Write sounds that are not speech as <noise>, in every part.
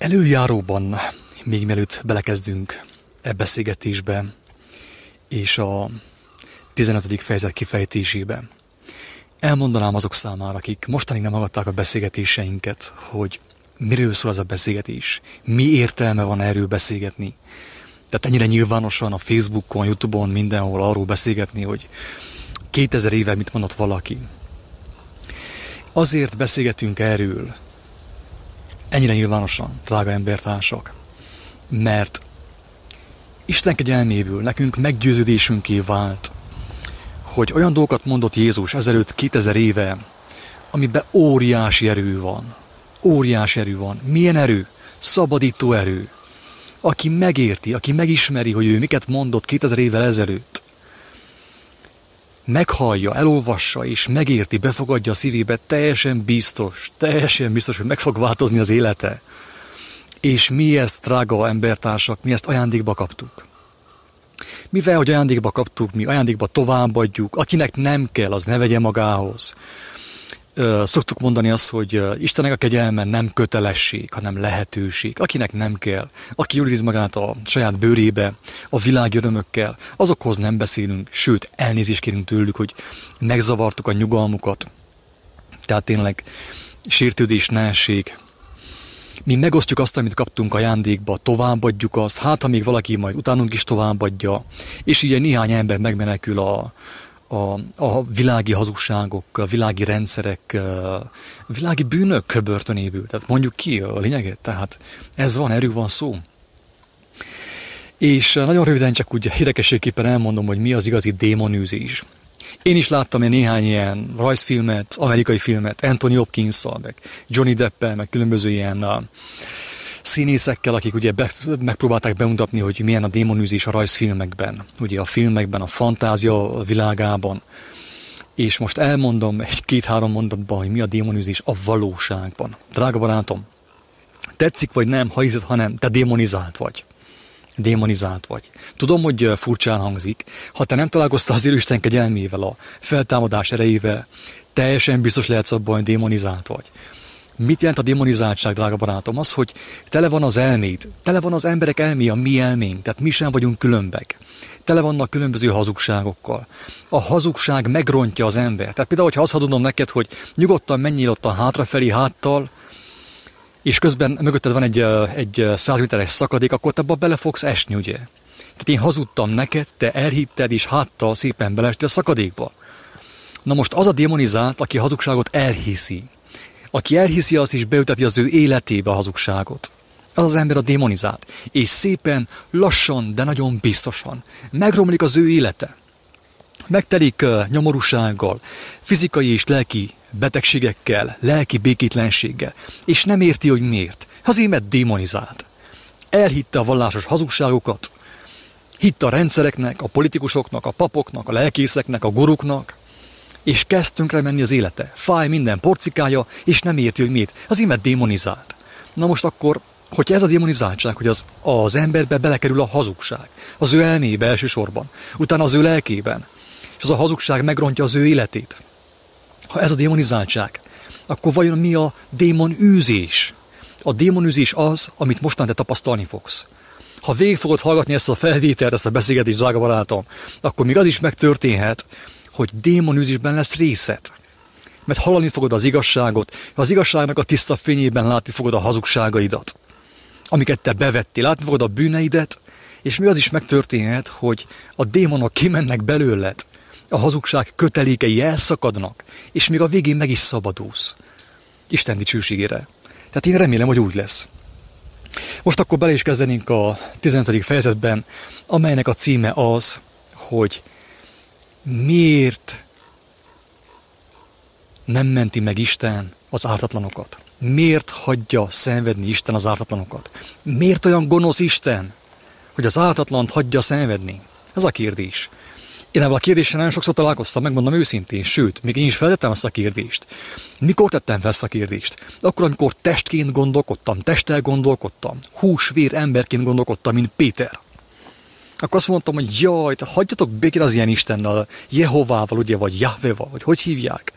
Előjáróban, még mielőtt belekezdünk e beszélgetésbe, és a 15. fejezet kifejtésébe, elmondanám azok számára, akik mostanig nem hallgatták a beszélgetéseinket, hogy miről szól az a beszélgetés, mi értelme van erről beszélgetni. Tehát ennyire nyilvánosan a Facebookon, Youtube-on, mindenhol arról beszélgetni, hogy 2000 éve mit mondott valaki. Azért beszélgetünk erről, ennyire nyilvánosan, drága embertársak, mert Isten kegyelméből nekünk meggyőződésünké vált, hogy olyan dolgokat mondott Jézus ezelőtt 2000 éve, amiben óriási erő van. Óriási erő van. Milyen erő? Szabadító erő. Aki megérti, aki megismeri, hogy ő miket mondott 2000 évvel ezelőtt, meghallja, elolvassa és megérti, befogadja a szívébe, teljesen biztos, teljesen biztos, hogy meg fog változni az élete. És mi ezt, drága embertársak, mi ezt ajándékba kaptuk. Mivel, hogy ajándékba kaptuk, mi ajándékba továbbadjuk, akinek nem kell, az ne vegye magához. Szoktuk mondani azt, hogy Istennek a kegyelme nem kötelesség, hanem lehetőség. Akinek nem kell, aki jól érzi magát a saját bőrébe, a világ örömökkel, azokhoz nem beszélünk, sőt, elnézést kérünk tőlük, hogy megzavartuk a nyugalmukat. Tehát tényleg sértődés, nehesség, mi megosztjuk azt, amit kaptunk ajándékba, továbbadjuk azt, hát ha még valaki majd utánunk is továbbadja, és így néhány ember megmenekül a, a, a világi hazugságok, a világi rendszerek, a világi bűnök börtönéből. Tehát mondjuk ki a lényeget, tehát ez van, erő van szó. És nagyon röviden csak úgy hírekességképpen elmondom, hogy mi az igazi démonűzés. Én is láttam egy néhány ilyen rajzfilmet, amerikai filmet, Anthony hopkins meg Johnny Deppel, meg különböző ilyen a, színészekkel, akik ugye be, megpróbálták bemutatni, hogy milyen a démonűzés a rajzfilmekben, ugye a filmekben, a fantázia világában. És most elmondom egy két-három mondatban, hogy mi a démonűzés a valóságban. Drága barátom, tetszik vagy nem, ha hiszed, ha nem, te démonizált vagy démonizált vagy. Tudom, hogy furcsán hangzik, ha te nem találkoztál az Isten kegyelmével, a feltámadás erejével, teljesen biztos lehetsz abban, hogy démonizált vagy. Mit jelent a démonizáltság, drága barátom? Az, hogy tele van az elméd, tele van az emberek elmé, a mi elménk, tehát mi sem vagyunk különbek. Tele vannak különböző hazugságokkal. A hazugság megrontja az ember. Tehát például, hogyha azt hazudom neked, hogy nyugodtan menjél ott a hátrafelé háttal, és közben mögötted van egy, egy 100 méteres szakadék, akkor te abba bele fogsz esni, ugye? Tehát én hazudtam neked, te elhitted, és háttal szépen belestél a szakadékba. Na most az a demonizált, aki a hazugságot elhiszi, aki elhiszi azt is beüteti az ő életébe a hazugságot. Az az ember a demonizált. És szépen, lassan, de nagyon biztosan megromlik az ő élete. Megtelik nyomorúsággal, fizikai és lelki betegségekkel, lelki békétlenséggel, és nem érti, hogy miért. Azért, mert démonizált. Elhitte a vallásos hazugságokat, hitte a rendszereknek, a politikusoknak, a papoknak, a lelkészeknek, a guruknak, és kezd tönkre menni az élete. Fáj minden porcikája, és nem érti, hogy miért. Az imet démonizált. Na most akkor, hogyha ez a démonizáltság, hogy az, az emberbe belekerül a hazugság, az ő elmébe elsősorban, utána az ő lelkében, és az a hazugság megrontja az ő életét. Ha ez a démonizáltság, akkor vajon mi a démon űzés? A démonűzés az, amit mostan te tapasztalni fogsz. Ha végig fogod hallgatni ezt a felvételt, ezt a beszélgetést, drága barátom, akkor még az is megtörténhet, hogy démonűzésben lesz részed. Mert hallani fogod az igazságot, az igazságnak a tiszta fényében látni fogod a hazugságaidat, amiket te bevettél, látni fogod a bűneidet, és mi az is megtörténhet, hogy a démonok kimennek belőled, a hazugság kötelékei elszakadnak, és még a végén meg is szabadulsz. Isten dicsőségére. Tehát én remélem, hogy úgy lesz. Most akkor bele is kezdenénk a 15. fejezetben, amelynek a címe az, hogy miért nem menti meg Isten az ártatlanokat? Miért hagyja szenvedni Isten az ártatlanokat? Miért olyan gonosz Isten, hogy az ártatlant hagyja szenvedni? Ez a kérdés. Én ebben a kérdéssel nagyon sokszor találkoztam, megmondom őszintén, sőt, még én is feltettem ezt a kérdést. Mikor tettem fel ezt a kérdést? Akkor, amikor testként gondolkodtam, testtel gondolkodtam, húsvér emberként gondolkodtam, mint Péter akkor azt mondtam, hogy jaj, te hagyjatok békén az ilyen Istennel, Jehovával, ugye, vagy Jahveva, vagy hogy hívják.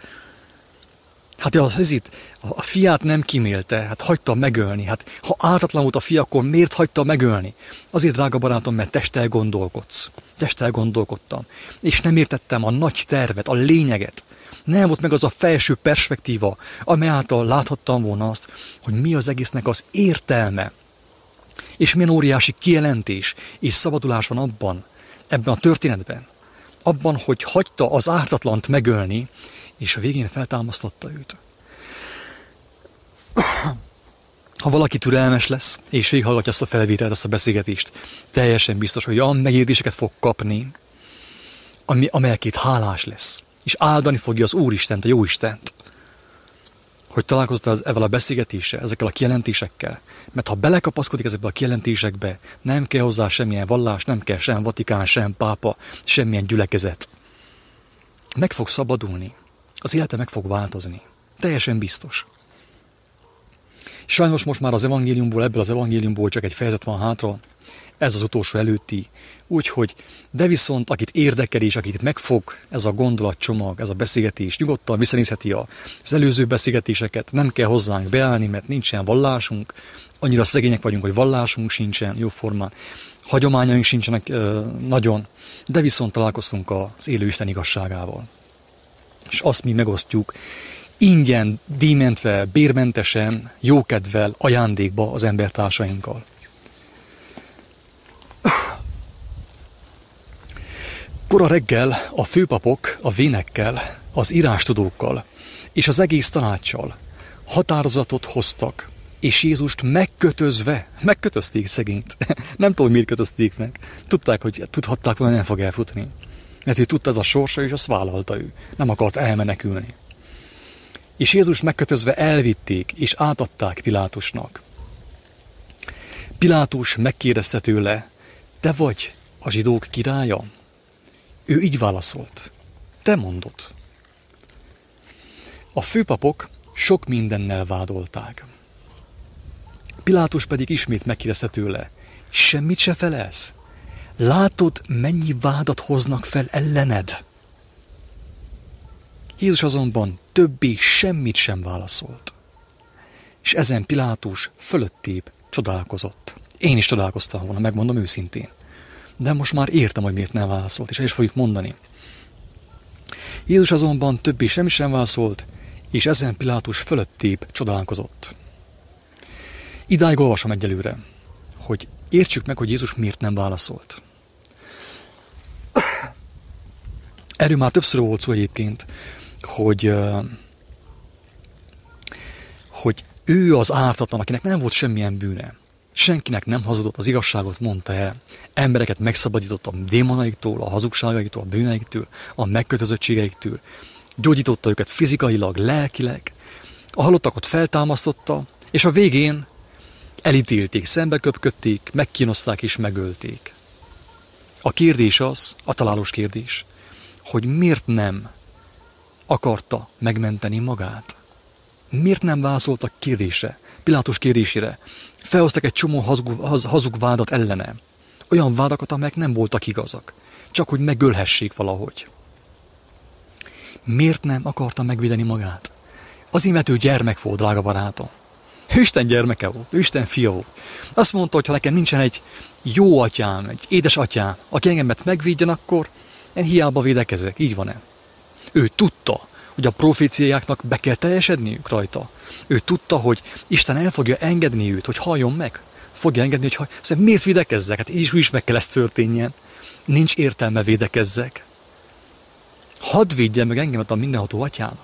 Hát az, ez itt, a fiát nem kimélte, hát hagyta megölni. Hát ha ártatlan volt a fia, akkor miért hagyta megölni? Azért, drága barátom, mert testtel gondolkodsz. Testtel gondolkodtam. És nem értettem a nagy tervet, a lényeget. Nem volt meg az a felső perspektíva, amely által láthattam volna azt, hogy mi az egésznek az értelme. És milyen óriási kijelentés és szabadulás van abban, ebben a történetben. Abban, hogy hagyta az ártatlant megölni, és a végén feltámasztotta őt. Ha valaki türelmes lesz, és végighallgatja ezt a felvételt, ezt a beszélgetést, teljesen biztos, hogy olyan megérdéseket fog kapni, ami, amelyekét hálás lesz. És áldani fogja az Úristent, a Jóistent. Hogy találkoztál ezzel a beszélgetéssel, ezekkel a kijelentésekkel. Mert ha belekapaszkodik ezekbe a kijelentésekbe, nem kell hozzá semmilyen vallás, nem kell sem Vatikán, sem pápa, semmilyen gyülekezet. Meg fog szabadulni az élete meg fog változni. Teljesen biztos. Sajnos most már az evangéliumból, ebből az evangéliumból csak egy fejezet van hátra, ez az utolsó előtti, úgyhogy, de viszont akit érdekel és akit megfog ez a gondolatcsomag, ez a beszélgetés, nyugodtan visszanézheti az előző beszélgetéseket, nem kell hozzánk beállni, mert nincsen vallásunk, annyira szegények vagyunk, hogy vallásunk sincsen jóformán, hagyományaink sincsenek nagyon, de viszont találkoztunk az élő Isten igazságával. És azt mi megosztjuk ingyen, díjmentve, bérmentesen, jókedvel, ajándékba az embertársainkkal. Kora reggel a főpapok a vénekkel, az írástudókkal és az egész tanácssal határozatot hoztak, és Jézust megkötözve, megkötözték szegényt. <laughs> Nem tudom, miért kötözték meg. Tudták, hogy tudhatták volna, nem fog elfutni. Mert ő tudta ez a sorsa, és azt vállalta ő. Nem akart elmenekülni. És Jézus megkötözve elvitték, és átadták Pilátusnak. Pilátus megkérdezte tőle, te vagy a zsidók királya? Ő így válaszolt, te mondod. A főpapok sok mindennel vádolták. Pilátus pedig ismét megkérdezte tőle, semmit se felelsz? Látod, mennyi vádat hoznak fel ellened? Jézus azonban többé semmit sem válaszolt. És ezen Pilátus fölöttébb csodálkozott. Én is csodálkoztam volna, megmondom őszintén. De most már értem, hogy miért nem válaszolt, és el is fogjuk mondani. Jézus azonban többé semmi sem válaszolt, és ezen Pilátus fölöttébb csodálkozott. Idáig olvasom egyelőre, hogy értsük meg, hogy Jézus miért nem válaszolt. Erről már többször volt szó egyébként, hogy, hogy ő az ártatlan, akinek nem volt semmilyen bűne. Senkinek nem hazudott, az igazságot mondta el. Embereket megszabadított a démonaiktól, a hazugságaiktól, a bűneiktől, a megkötözöttségeiktől. Gyógyította őket fizikailag, lelkileg. A halottakat feltámasztotta, és a végén elítélték, szembeköpködték, megkínozták és megölték. A kérdés az, a találós kérdés, hogy miért nem akarta megmenteni magát. Miért nem válaszoltak kérdésre, Pilátus kérdésére? Felhoztak egy csomó hazug, haz, hazug vádat ellene. Olyan vádakat, amelyek nem voltak igazak. Csak hogy megölhessék valahogy. Miért nem akarta megvédeni magát? Azért, mert ő gyermek volt, drága barátom. Isten gyermeke volt, Isten fia volt. Azt mondta, hogy ha nekem nincsen egy jó atyám, egy édes atyám, aki engemet megvédjen, akkor én hiába védekezek. Így van-e? Ő tudta, hogy a proféciáknak be kell teljesedniük rajta. Ő tudta, hogy Isten el fogja engedni őt, hogy halljon meg. Fogja engedni, hogy halljon. Szóval miért védekezzek? Hát is, is meg kell ezt történjen. Nincs értelme védekezzek. Hadd védjen meg engemet a mindenható atyám.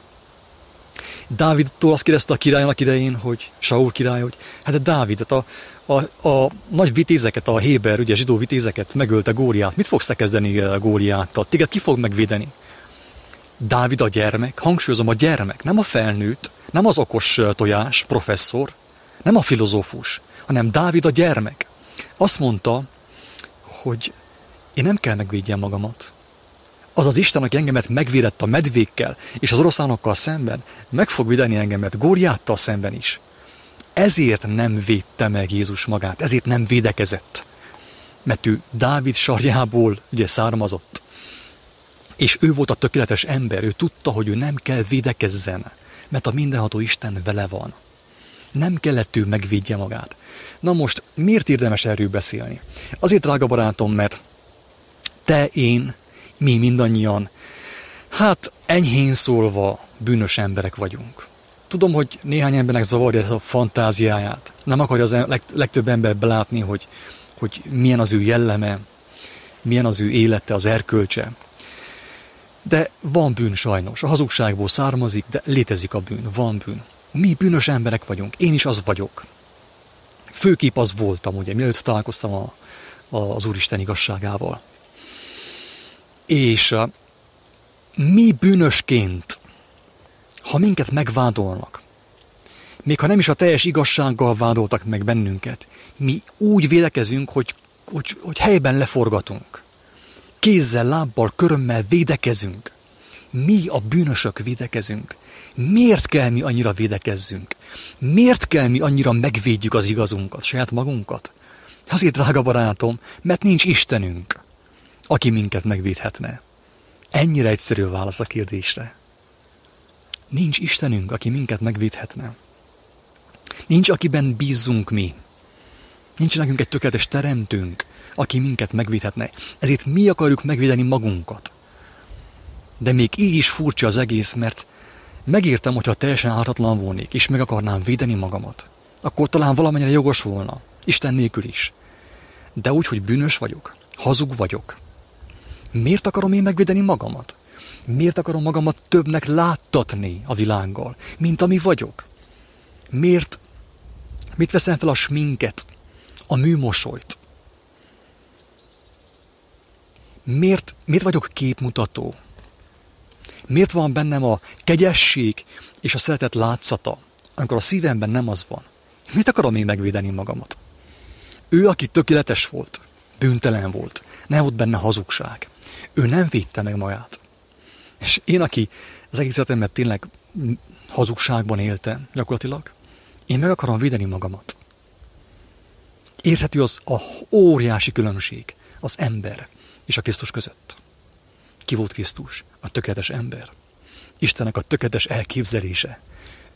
Dávidtól azt kérdezte a királynak idején, hogy Saul király, hogy hát Dávid, hát a, a, a nagy vitézeket, a Héber, ugye zsidó vitézeket megölte Góriát. Mit fogsz te kezdeni Góriáttal? Téged ki fog megvédeni? Dávid a gyermek, hangsúlyozom a gyermek, nem a felnőtt, nem az okos tojás, professzor, nem a filozófus, hanem Dávid a gyermek. Azt mondta, hogy én nem kell megvédjem magamat az az Isten, aki engemet megvédett a medvékkel és az oroszlánokkal szemben, meg fog védeni engemet Góriáttal szemben is. Ezért nem védte meg Jézus magát, ezért nem védekezett. Mert ő Dávid sarjából ugye származott. És ő volt a tökéletes ember, ő tudta, hogy ő nem kell védekezzen. Mert a mindenható Isten vele van. Nem kellett ő megvédje magát. Na most, miért érdemes erről beszélni? Azért, drága barátom, mert te, én, mi mindannyian, hát enyhén szólva bűnös emberek vagyunk. Tudom, hogy néhány embernek zavarja ez a fantáziáját. Nem akarja az leg, legtöbb ember belátni, hogy, hogy milyen az ő jelleme, milyen az ő élete, az erkölcse. De van bűn sajnos. A hazugságból származik, de létezik a bűn. Van bűn. Mi bűnös emberek vagyunk. Én is az vagyok. Főkép az voltam, ugye, mielőtt találkoztam a, a, az Úristen igazságával. És uh, mi bűnösként, ha minket megvádolnak, még ha nem is a teljes igazsággal vádoltak meg bennünket, mi úgy védekezünk, hogy, hogy, hogy helyben leforgatunk. Kézzel, lábbal, körömmel védekezünk. Mi a bűnösök védekezünk. Miért kell mi annyira védekezzünk? Miért kell mi annyira megvédjük az igazunkat, saját magunkat? Azért, drága barátom, mert nincs Istenünk, aki minket megvédhetne. Ennyire egyszerű a válasz a kérdésre. Nincs Istenünk, aki minket megvédhetne. Nincs, akiben bízzunk mi. Nincs nekünk egy tökéletes teremtőnk, aki minket megvédhetne. Ezért mi akarjuk megvédeni magunkat. De még így is furcsa az egész, mert megírtam, hogyha teljesen ártatlan volnék, és meg akarnám védeni magamat, akkor talán valamennyire jogos volna, Isten nélkül is. De úgy, hogy bűnös vagyok, hazug vagyok. Miért akarom én megvédeni magamat? Miért akarom magamat többnek láttatni a világgal, mint ami vagyok? Miért Mit veszem fel a sminket, a műmosolyt? Miért, miért vagyok képmutató? Miért van bennem a kegyesség és a szeretet látszata, amikor a szívemben nem az van? Mit akarom én megvédeni magamat? Ő, aki tökéletes volt, bűntelen volt, nem volt benne hazugság. Ő nem védte meg magát. És én, aki az egész életemben tényleg hazugságban éltem gyakorlatilag, én meg akarom védeni magamat. Érthető az a óriási különbség az ember és a Krisztus között. Ki volt Krisztus? A tökéletes ember. Istennek a tökéletes elképzelése.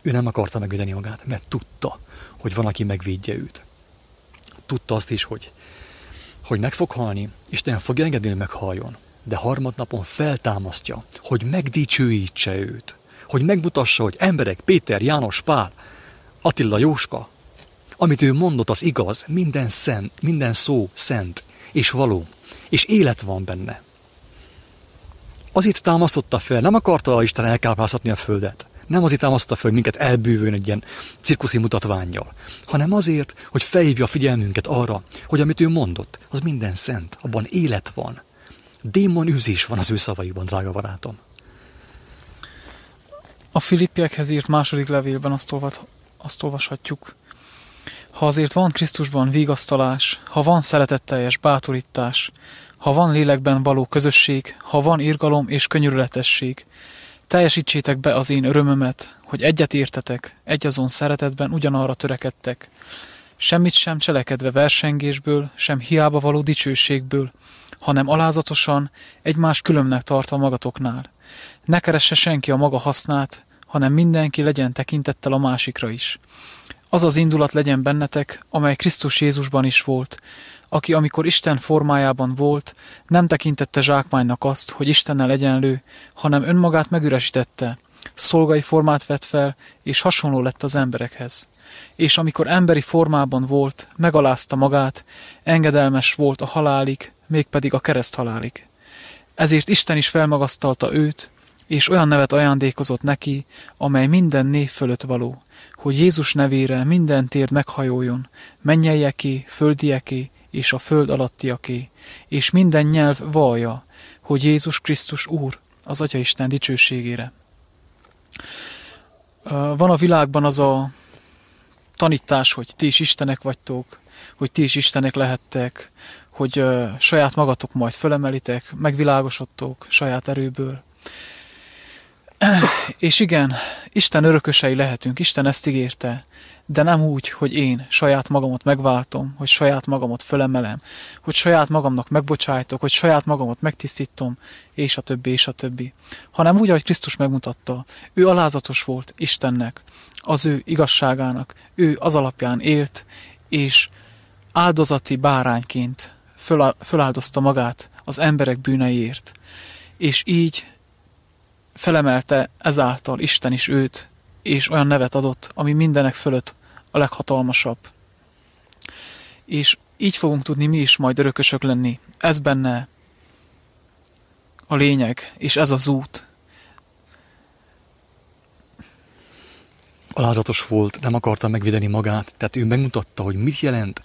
Ő nem akarta megvédeni magát, mert tudta, hogy van, aki megvédje őt. Tudta azt is, hogy, hogy meg fog halni, Isten fogja engedni, hogy meghaljon. De harmadnapon feltámasztja, hogy megdicsőítse őt. Hogy megmutassa, hogy emberek, Péter, János, Pál, Attila Jóska, amit ő mondott, az igaz, minden, szent, minden szó szent és való, és élet van benne. Azért támasztotta fel, nem akarta Isten elkápráztatni a földet, nem azért támasztotta fel, hogy minket elbűvön egy ilyen cirkuszi mutatványjal, hanem azért, hogy felhívja a figyelmünket arra, hogy amit ő mondott, az minden szent, abban élet van. Démon űzés van az ő szavaiban, drága barátom. A Filippiekhez írt második levélben azt azt olvashatjuk. Ha azért van Krisztusban vigasztalás, ha van szeretetteljes bátorítás, ha van lélekben való közösség, ha van irgalom és könyörületesség, teljesítsétek be az én örömömet, hogy egyet értetek, egyazon szeretetben ugyanarra törekedtek, semmit sem cselekedve versengésből, sem hiába való dicsőségből, hanem alázatosan, egymás különbnek tartva magatoknál. Ne keresse senki a maga hasznát, hanem mindenki legyen tekintettel a másikra is. Az az indulat legyen bennetek, amely Krisztus Jézusban is volt, aki amikor Isten formájában volt, nem tekintette zsákmánynak azt, hogy Istennel egyenlő, hanem önmagát megüresítette, szolgai formát vett fel, és hasonló lett az emberekhez. És amikor emberi formában volt, megalázta magát, engedelmes volt a halálig, mégpedig a kereszt halálig. Ezért Isten is felmagasztalta őt, és olyan nevet ajándékozott neki, amely minden név fölött való, hogy Jézus nevére minden tér meghajoljon, mennyeieké, földieké és a föld alattiaké, és minden nyelv vallja, hogy Jézus Krisztus Úr, az Atya Isten dicsőségére. Van a világban az a tanítás, hogy ti is Istenek vagytok, hogy ti is Istenek lehettek, hogy saját magatok majd fölemelitek, megvilágosodtok saját erőből. És igen, Isten örökösei lehetünk, Isten ezt ígérte, de nem úgy, hogy én saját magamat megváltom, hogy saját magamat fölemelem, hogy saját magamnak megbocsájtok, hogy saját magamat megtisztítom, és a többi, és a többi. Hanem úgy, ahogy Krisztus megmutatta, ő alázatos volt Istennek, az ő igazságának, ő az alapján élt, és áldozati bárányként föláldozta magát az emberek bűneiért, és így felemelte ezáltal Isten is őt, és olyan nevet adott, ami mindenek fölött a leghatalmasabb. És így fogunk tudni mi is majd örökösök lenni. Ez benne a lényeg, és ez az út. Alázatos volt, nem akarta megvédeni magát, tehát ő megmutatta, hogy mit jelent,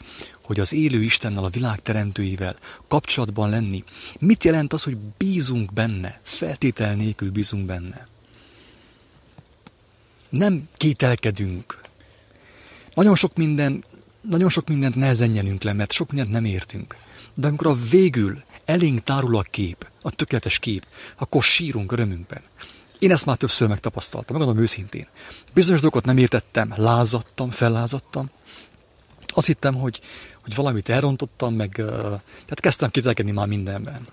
hogy az élő Istennel, a világ teremtőivel kapcsolatban lenni. Mit jelent az, hogy bízunk benne, feltétel nélkül bízunk benne. Nem kételkedünk. Nagyon sok minden, nagyon sok mindent nehezen nyelünk le, mert sok mindent nem értünk. De amikor a végül elénk tárul a kép, a tökéletes kép, akkor sírunk örömünkben. Én ezt már többször megtapasztaltam, megadom őszintén. Bizonyos dolgokat nem értettem, lázadtam, fellázadtam. Azt hittem, hogy, hogy valamit elrontottam, meg tehát kezdtem kitelkedni már mindenben.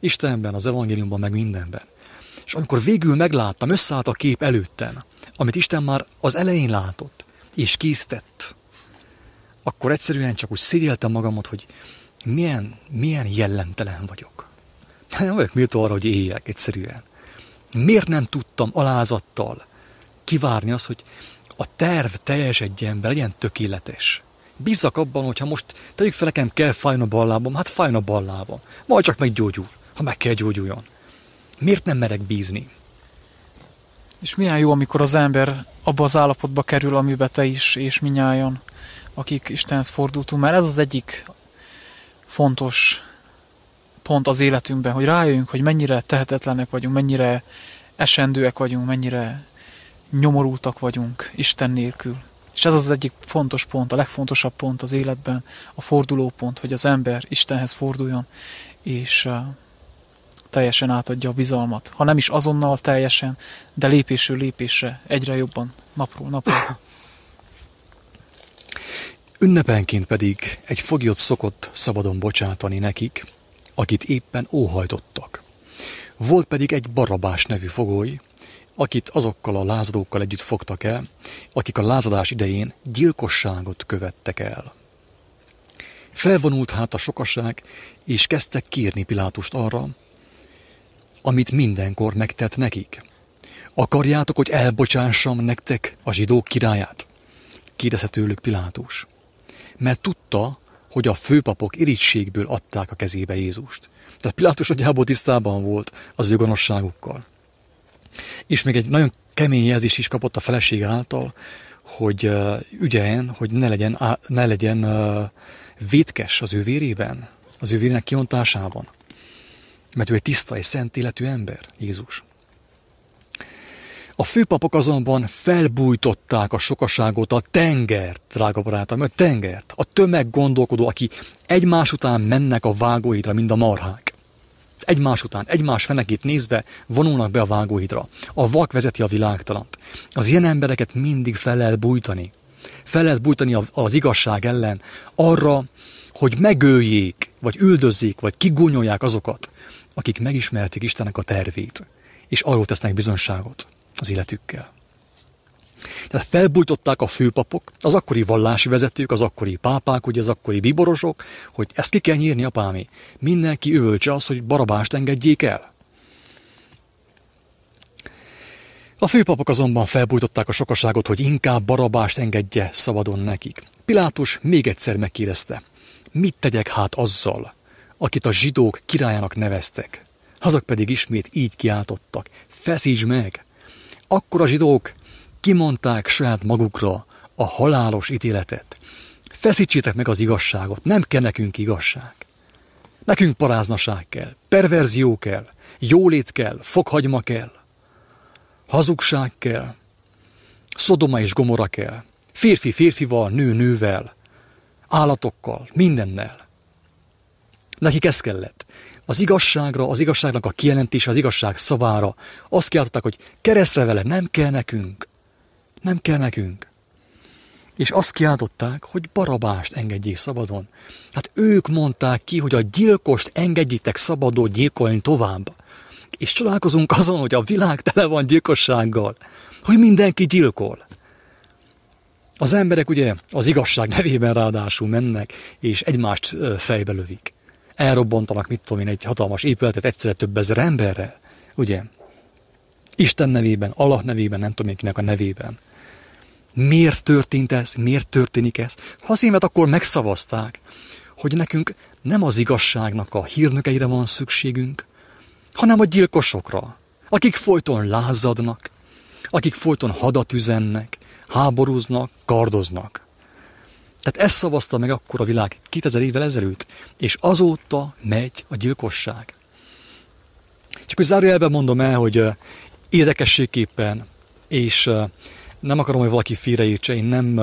Istenben, az evangéliumban, meg mindenben. És amikor végül megláttam, összeállt a kép előttem, amit Isten már az elején látott, és késztett, akkor egyszerűen csak úgy szégyeltem magamat, hogy milyen, milyen jellemtelen vagyok. <laughs> Nem vagyok méltó arra, hogy éljek egyszerűen. Miért nem tudtam alázattal kivárni azt, hogy a terv teljesedjen be, legyen tökéletes. Bízzak abban, hogy ha most tegyük fel, nekem kell fájni a ballábam, hát fájna a ballábam. Majd csak meggyógyul, ha meg kell gyógyuljon. Miért nem merek bízni? És milyen jó, amikor az ember abba az állapotba kerül, amiben te is, és minnyáján, akik Istenhez fordultunk, mert ez az egyik fontos pont az életünkben, hogy rájöjjünk, hogy mennyire tehetetlenek vagyunk, mennyire esendőek vagyunk, mennyire nyomorultak vagyunk Isten nélkül. És ez az egyik fontos pont, a legfontosabb pont az életben, a fordulópont, hogy az ember Istenhez forduljon, és teljesen átadja a bizalmat. Ha nem is azonnal teljesen, de lépésről lépésre egyre jobban, napról napra. <laughs> Ünnepenként pedig egy foglyot szokott szabadon bocsátani nekik, akit éppen óhajtottak. Volt pedig egy Barabás nevű fogoly, akit azokkal a lázadókkal együtt fogtak el, akik a lázadás idején gyilkosságot követtek el. Felvonult hát a sokaság, és kezdtek kérni Pilátust arra, amit mindenkor megtett nekik. Akarjátok, hogy elbocsássam nektek a zsidók királyát? Kérdezte tőlük Pilátus. Mert tudta, hogy a főpapok irítségből adták a kezébe Jézust. Tehát Pilátus nagyjából tisztában volt az ő gonoszságukkal. És még egy nagyon kemény jelzés is kapott a feleség által, hogy ügyeljen, hogy ne legyen, ne legyen vétkes az ő vérében, az ő vérének kiontásában. Mert ő egy tiszta és szent életű ember, Jézus. A főpapok azonban felbújtották a sokaságot, a tengert, drága barátom, a tengert, a tömeg gondolkodó, aki egymás után mennek a vágóhídra, mint a marhák. Egymás után, egymás fenekét nézve vonulnak be a vágóhídra. A vak vezeti a világtalant. Az ilyen embereket mindig fel lehet bújtani. Fel lehet bújtani az igazság ellen arra, hogy megöljék, vagy üldözzék, vagy kigúnyolják azokat, akik megismerték Istennek a tervét, és arról tesznek bizonságot az életükkel. Tehát felbújtották a főpapok, az akkori vallási vezetők, az akkori pápák, ugye az akkori biborosok, hogy ezt ki kell nyírni, apámi. Mindenki övölcse az, hogy barabást engedjék el. A főpapok azonban felbújtották a sokaságot, hogy inkább barabást engedje szabadon nekik. Pilátus még egyszer megkérdezte, mit tegyek hát azzal, akit a zsidók királyának neveztek. Azok pedig ismét így kiáltottak, feszíts meg! Akkor a zsidók kimondták saját magukra a halálos ítéletet. Feszítsétek meg az igazságot, nem kell nekünk igazság. Nekünk paráznaság kell, perverzió kell, jólét kell, fokhagyma kell, hazugság kell, szodoma és gomora kell, férfi férfival, nő nővel, állatokkal, mindennel. Nekik ez kellett. az igazságra, az igazságnak a kijelentése, az igazság szavára. Azt kiáltották, hogy keresztre vele, nem kell nekünk. Nem kell nekünk. És azt kiáltották, hogy barabást engedjék szabadon. Hát ők mondták ki, hogy a gyilkost engedjétek szabadon gyilkolni tovább. És csodálkozunk azon, hogy a világ tele van gyilkossággal. Hogy mindenki gyilkol. Az emberek ugye az igazság nevében ráadásul mennek, és egymást fejbe lövik. Elrobbantanak, mit tudom én, egy hatalmas épületet egyszerre több ezer emberrel, ugye? Isten nevében, Allah nevében, nem tudom én kinek a nevében. Miért történt ez? Miért történik ez? Azért, akkor megszavazták, hogy nekünk nem az igazságnak a hírnökeire van szükségünk, hanem a gyilkosokra, akik folyton lázadnak, akik folyton hadat üzennek, háborúznak, kardoznak. Tehát ezt szavazta meg akkor a világ 2000 évvel ezelőtt, és azóta megy a gyilkosság. Csak hogy zárójelben mondom el, hogy érdekességképpen, és nem akarom, hogy valaki félreértse, én nem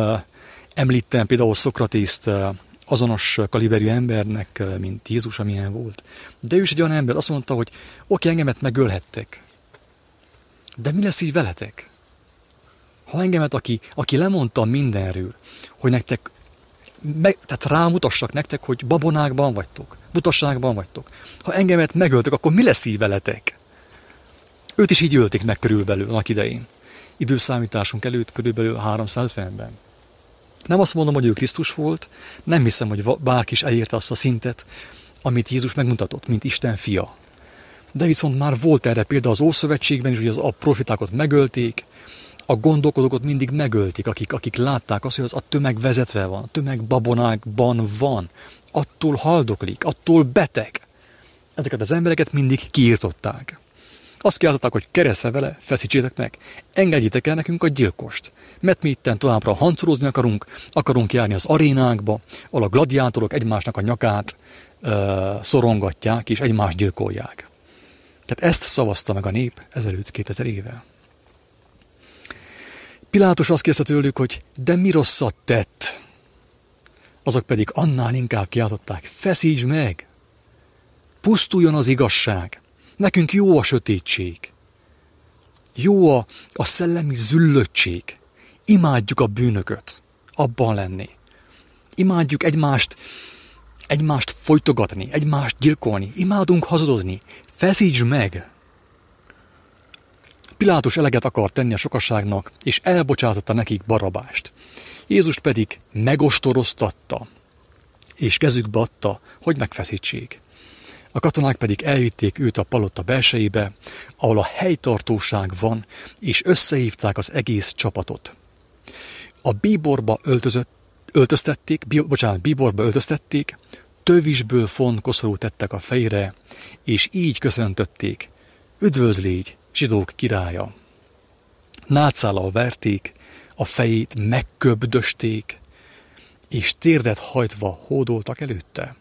említem például Szokratészt azonos kaliberű embernek, mint Jézus, amilyen volt. De ő is egy olyan ember, azt mondta, hogy oké, engemet megölhettek. De mi lesz így veletek? Ha engemet, aki, aki lemondta mindenről, hogy nektek, meg, tehát rámutassak nektek, hogy babonákban vagytok, butasságban vagytok. Ha engemet megöltök, akkor mi lesz így veletek? Őt is így ölték meg körülbelül annak idején. Időszámításunk előtt körülbelül 350-ben. Nem azt mondom, hogy ő Krisztus volt, nem hiszem, hogy bárki is elérte azt a szintet, amit Jézus megmutatott, mint Isten fia. De viszont már volt erre példa az Ószövetségben is, hogy az a profitákat megölték, a gondolkodókat mindig megölték, akik, akik látták azt, hogy az a tömeg vezetve van, a tömeg babonákban van, attól haldoklik, attól beteg. Ezeket az embereket mindig kiirtották. Azt kiáltották, hogy keresztre vele, feszítsétek meg, engedjétek el nekünk a gyilkost. Mert mi itten továbbra hancorozni akarunk, akarunk járni az arénákba, ahol a gladiátorok egymásnak a nyakát ö, szorongatják és egymást gyilkolják. Tehát ezt szavazta meg a nép ezelőtt 2000 éve. Pilátus azt kérdezte tőlük, hogy de mi rosszat tett? Azok pedig annál inkább kiáltották, feszíts meg! Pusztuljon az igazság! Nekünk jó a sötétség. Jó a, a szellemi züllöttség. Imádjuk a bűnököt. Abban lenni. Imádjuk egymást, egymást folytogatni, egymást gyilkolni. Imádunk hazadozni. Feszíts meg! Pilátus eleget akart tenni a sokaságnak, és elbocsátotta nekik barabást. Jézus pedig megostoroztatta, és kezükbe adta, hogy megfeszítsék. A katonák pedig elvitték őt a palota belsejébe, ahol a helytartóság van, és összehívták az egész csapatot. A bíborba öltözött, öltöztették, bí, bocsánat, bíborba öltöztették, tövisből font koszorú tettek a fejre, és így köszöntötték, üdvözlégy, zsidók királya. Nátszállal verték, a fejét megköbdösték, és térdet hajtva hódoltak előtte.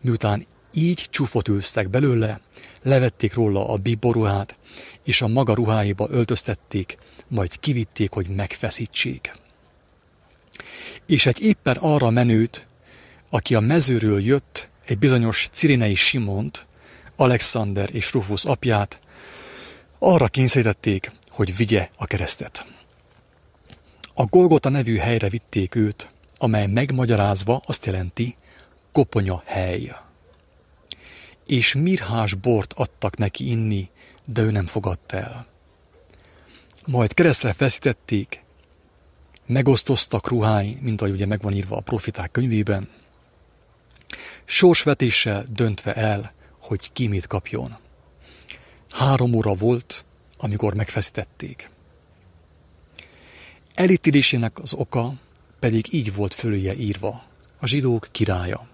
Miután így csúfot űztek belőle, levették róla a biboruhát, és a maga ruháiba öltöztették, majd kivitték, hogy megfeszítsék. És egy éppen arra menőt, aki a mezőről jött, egy bizonyos Cirinei Simont, Alexander és Rufus apját, arra kényszerítették, hogy vigye a keresztet. A Golgota nevű helyre vitték őt, amely megmagyarázva azt jelenti koponya hely és mirhás bort adtak neki inni, de ő nem fogadta el. Majd keresztre feszítették, megosztoztak ruhái, mint ahogy ugye megvan írva a profiták könyvében, sorsvetéssel döntve el, hogy ki mit kapjon. Három óra volt, amikor megfeszítették. Elítélésének az oka pedig így volt fölüje írva, a zsidók királya.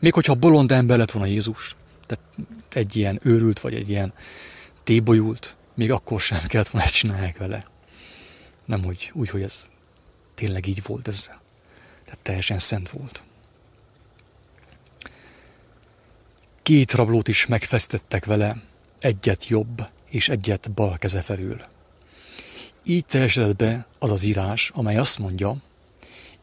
Még hogyha bolond ember lett volna Jézus, tehát egy ilyen őrült, vagy egy ilyen tébolyult, még akkor sem kellett volna ezt csinálják vele. Nem úgy, úgy, hogy ez tényleg így volt ezzel. Tehát teljesen szent volt. Két rablót is megfesztettek vele, egyet jobb és egyet bal keze felül. Így teljesedett be az az írás, amely azt mondja,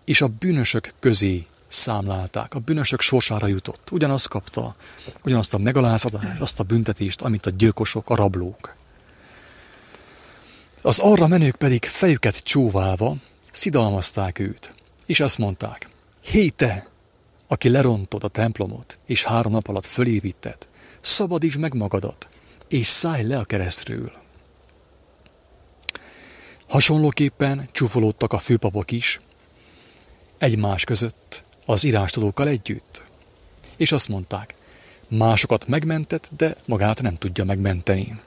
és a bűnösök közé számlálták. A bűnösök sorsára jutott. Ugyanazt kapta, ugyanazt a megalázatást, azt a büntetést, amit a gyilkosok, a rablók. Az arra menők pedig fejüket csóválva szidalmazták őt, és azt mondták, hé te, aki lerontod a templomot, és három nap alatt fölépíted, szabadíts meg magadat, és szállj le a keresztről. Hasonlóképpen csúfolódtak a főpapok is, egymás között, az írástudókkal együtt. És azt mondták, másokat megmentett, de magát nem tudja megmenteni.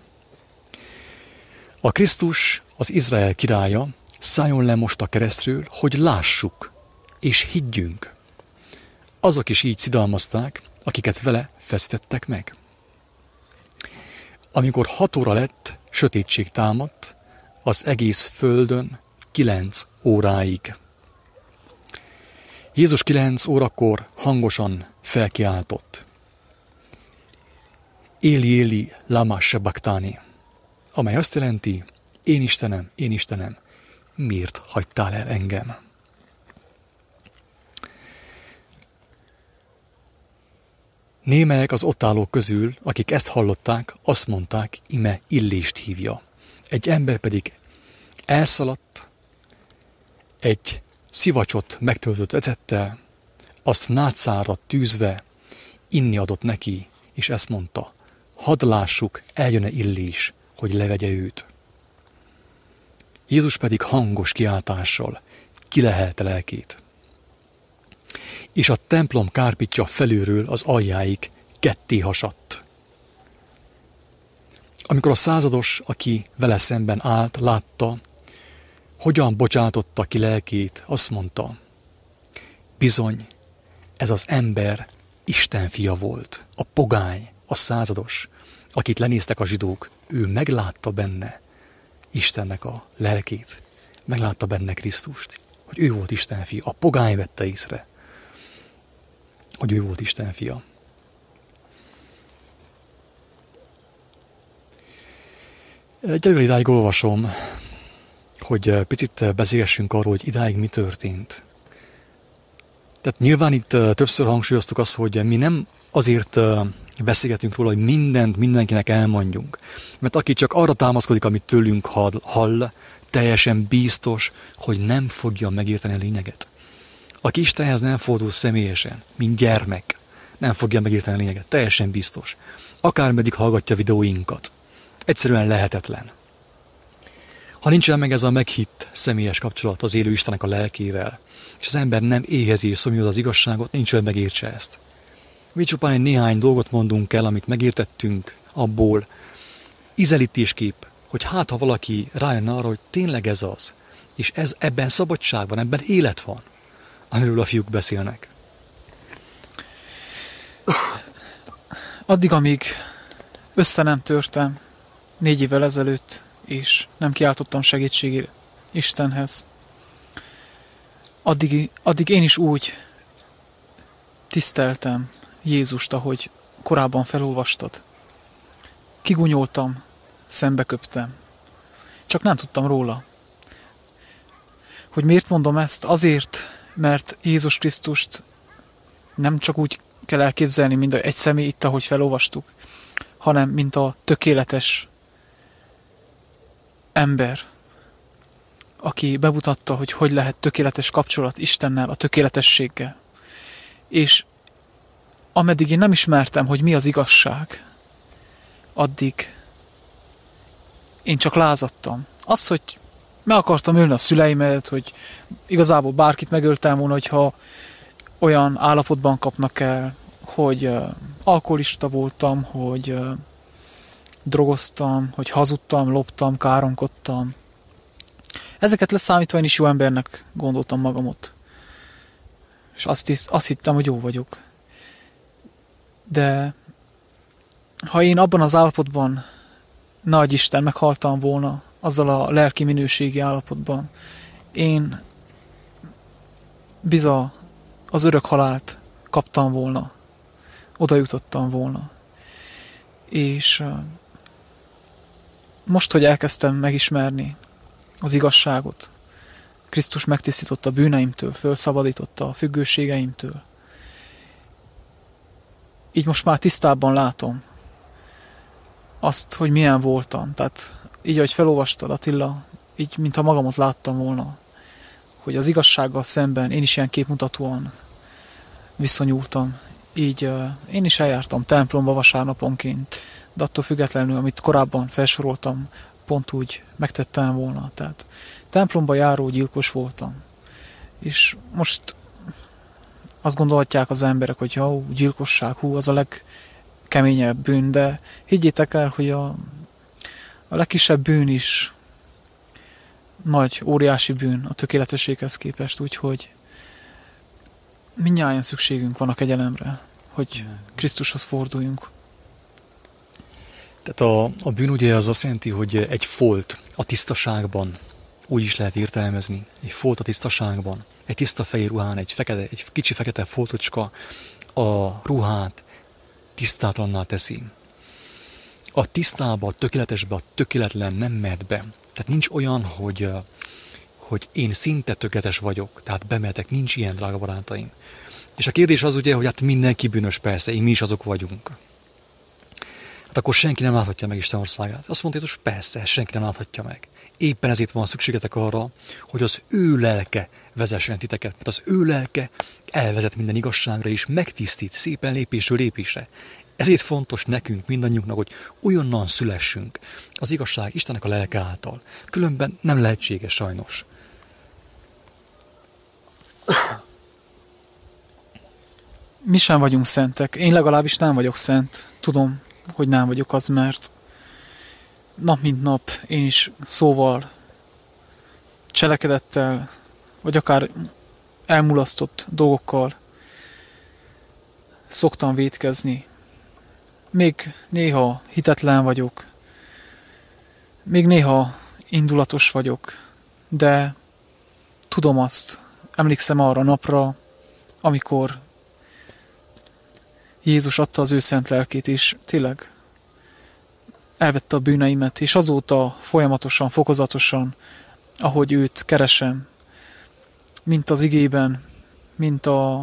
A Krisztus, az Izrael királya, szálljon le most a keresztről, hogy lássuk és higgyünk. Azok is így szidalmazták, akiket vele feszítettek meg. Amikor hat óra lett, sötétség támadt, az egész földön kilenc óráig. Jézus kilenc órakor hangosan felkiáltott. Éli, éli, lama sabachthani, amely azt jelenti, én Istenem, én Istenem, miért hagytál el engem? Némelyek az ott állók közül, akik ezt hallották, azt mondták, ime illést hívja. Egy ember pedig elszaladt, egy szivacsot megtöltött ecettel, azt nátszára tűzve inni adott neki, és ezt mondta, hadd lássuk, eljön-e illés, hogy levegye őt. Jézus pedig hangos kiáltással kilehelte lelkét. És a templom kárpitja felülről az aljáig ketté hasadt. Amikor a százados, aki vele szemben állt, látta, hogyan bocsátotta ki lelkét, azt mondta, bizony, ez az ember Isten fia volt, a pogány, a százados, akit lenéztek a zsidók, ő meglátta benne Istennek a lelkét, meglátta benne Krisztust, hogy ő volt Isten fia. A pogány vette észre, hogy ő volt Isten fia. Egyelőre idáig olvasom hogy picit beszélgessünk arról, hogy idáig mi történt. Tehát nyilván itt többször hangsúlyoztuk azt, hogy mi nem azért beszélgetünk róla, hogy mindent mindenkinek elmondjunk. Mert aki csak arra támaszkodik, amit tőlünk hall, teljesen biztos, hogy nem fogja megérteni a lényeget. Aki Istenhez nem fordul személyesen, mint gyermek, nem fogja megérteni a lényeget. Teljesen biztos. Akármeddig hallgatja videóinkat. Egyszerűen lehetetlen. Ha nincsen meg ez a meghitt személyes kapcsolat az élő Istenek a lelkével, és az ember nem éhezi és szomjúz az igazságot, nincs olyan megértse ezt. Mi csupán egy néhány dolgot mondunk el, amit megértettünk abból, izelítéskép, hogy hát ha valaki rájön arra, hogy tényleg ez az, és ez ebben szabadság van, ebben élet van, amiről a fiúk beszélnek. Addig, amíg össze nem törtem, négy évvel ezelőtt és nem kiáltottam segítségére Istenhez. Addig, addig én is úgy tiszteltem Jézust, ahogy korábban felolvastad. Kigunyoltam, szembeköptem. Csak nem tudtam róla. Hogy miért mondom ezt? Azért, mert Jézus Krisztust nem csak úgy kell elképzelni, mint egy személy itt, ahogy felolvastuk, hanem mint a tökéletes ember, aki bemutatta, hogy hogy lehet tökéletes kapcsolat Istennel, a tökéletességgel. És ameddig én nem ismertem, hogy mi az igazság, addig én csak lázadtam. Az, hogy meg akartam ölni a szüleimet, hogy igazából bárkit megöltem volna, hogyha olyan állapotban kapnak el, hogy uh, alkoholista voltam, hogy uh, drogoztam, hogy hazudtam, loptam, káronkodtam. Ezeket leszámítva én is jó embernek gondoltam magamot. És azt, hisz, azt hittem, hogy jó vagyok. De ha én abban az állapotban, nagy Isten, meghaltam volna, azzal a lelki minőségi állapotban, én biza az örök halált kaptam volna, oda jutottam volna. És most, hogy elkezdtem megismerni az igazságot, Krisztus megtisztította bűneimtől, felszabadította a függőségeimtől. Így most már tisztábban látom azt, hogy milyen voltam. Tehát így, ahogy felolvastad Attila, így, mintha magamat láttam volna, hogy az igazsággal szemben én is ilyen képmutatóan viszonyultam. Így én is eljártam templomba vasárnaponként, de attól függetlenül, amit korábban felsoroltam, pont úgy megtettem volna. Tehát templomba járó gyilkos voltam. És most azt gondolhatják az emberek, hogy jó, gyilkosság, hú, az a legkeményebb bűn, de higgyétek el, hogy a, a legkisebb bűn is nagy, óriási bűn a tökéletességhez képest, úgyhogy mindnyáján szükségünk van a kegyelemre, hogy Krisztushoz forduljunk. Tehát a, a bűn ugye az azt jelenti, hogy egy folt a tisztaságban, úgy is lehet értelmezni, egy folt a tisztaságban, egy tiszta fehér ruhán, egy, fekete, egy kicsi fekete foltocska a ruhát tisztátlanná teszi. A tisztába, a tökéletesbe, a tökéletlen nem mehet be. Tehát nincs olyan, hogy, hogy én szinte tökéletes vagyok, tehát bemehetek, nincs ilyen, drága barátaim. És a kérdés az ugye, hogy hát mindenki bűnös persze, én mi is azok vagyunk. Hát akkor senki nem láthatja meg Isten országát. Azt mondta Jézus, persze, senki nem láthatja meg. Éppen ezért van szükségetek arra, hogy az ő lelke vezessen titeket, mert az ő lelke elvezet minden igazságra és megtisztít szépen lépésről lépésre. Ezért fontos nekünk, mindannyiunknak, hogy olyannan szülessünk az igazság Istennek a lelke által. Különben nem lehetséges sajnos. Mi sem vagyunk szentek. Én legalábbis nem vagyok szent. Tudom, hogy nem vagyok az, mert nap mint nap én is szóval, cselekedettel, vagy akár elmulasztott dolgokkal szoktam vétkezni. Még néha hitetlen vagyok, még néha indulatos vagyok, de tudom azt, emlékszem arra napra, amikor Jézus adta az ő szent lelkét, és tényleg elvette a bűneimet, és azóta folyamatosan, fokozatosan, ahogy őt keresem, mint az igében, mint a,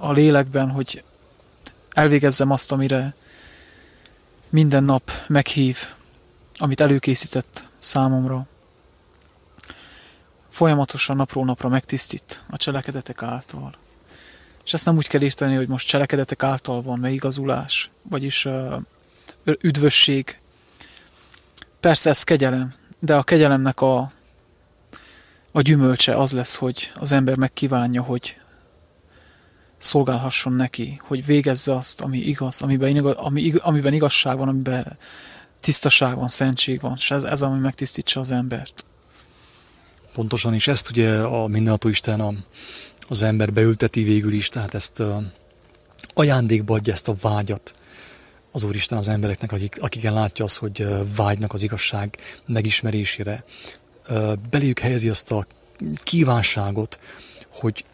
a lélekben, hogy elvégezzem azt, amire minden nap meghív, amit előkészített számomra. Folyamatosan napról napra megtisztít a cselekedetek által. És ezt nem úgy kell érteni, hogy most cselekedetek által van megigazulás, vagyis uh, üdvösség. Persze ez kegyelem, de a kegyelemnek a, a gyümölcse az lesz, hogy az ember megkívánja, hogy szolgálhasson neki, hogy végezze azt, ami igaz, amiben, igaz, ami, amiben igazság van, amiben tisztaság van, szentség van, és ez, ez ami megtisztítsa az embert. Pontosan, és ezt ugye a mindenható Isten a, az ember beülteti végül is, tehát ezt ajándékba adja ezt a vágyat, az Úristen az embereknek, akik, akiken látja azt, hogy vágynak az igazság megismerésére. Beléjük helyezi azt a kívánságot, hogy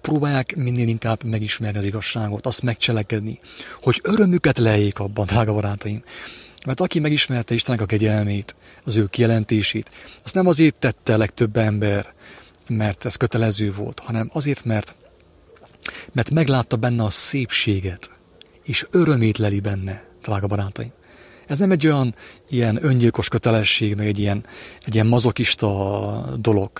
próbálják minél inkább megismerni az igazságot, azt megcselekedni, hogy örömüket lejék abban, drága barátaim. Mert aki megismerte Istennek a kegyelmét, az ő kijelentését, azt nem azért tette legtöbb ember, mert ez kötelező volt, hanem azért, mert, mert meglátta benne a szépséget, és örömét leli benne, drága barátaim. Ez nem egy olyan ilyen öngyilkos kötelesség, meg egy ilyen, egy ilyen mazokista dolog,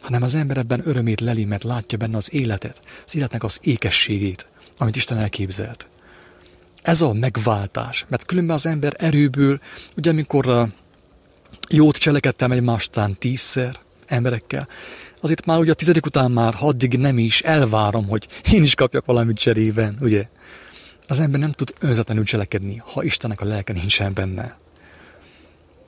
hanem az ember ebben örömét leli, mert látja benne az életet, az életnek az ékességét, amit Isten elképzelt. Ez a megváltás, mert különben az ember erőből, ugye amikor uh, jót cselekedtem egymástán tízszer emberekkel, azért már ugye a tizedik után már haddig nem is elvárom, hogy én is kapjak valamit cserében, ugye? Az ember nem tud önzetlenül cselekedni, ha Istennek a lelke nincsen benne.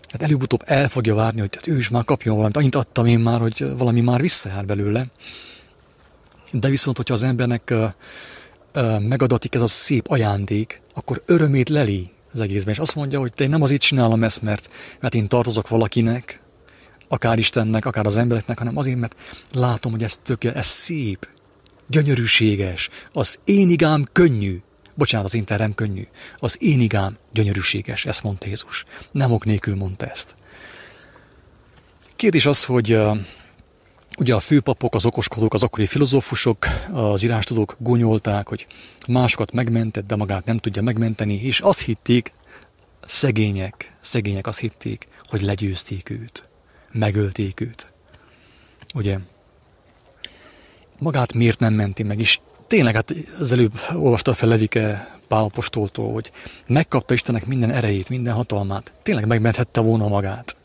Hát előbb-utóbb el fogja várni, hogy hát ő is már kapjon valamit. Annyit adtam én már, hogy valami már visszajár belőle. De viszont, hogyha az embernek megadatik ez a szép ajándék, akkor örömét leli az egészben. És azt mondja, hogy te nem azért csinálom ezt, mert, mert én tartozok valakinek, akár Istennek, akár az embereknek, hanem azért, mert látom, hogy ez tökéletes, ez szép, gyönyörűséges, az én igám könnyű, Bocsánat, az interrem könnyű. Az én igám gyönyörűséges, ezt mondta Jézus. Nem ok nélkül mondta ezt. kérdés az, hogy ugye a főpapok, az okoskodók, az akkori filozófusok, az írástudók gúnyolták, hogy másokat megmentett, de magát nem tudja megmenteni, és azt hitték, szegények, szegények azt hitték, hogy legyőzték őt, megölték őt. Ugye? Magát miért nem menti meg? És tényleg, hát az előbb olvasta fel Levike Pálapostoltól, hogy megkapta Istennek minden erejét, minden hatalmát. Tényleg megmenthette volna magát.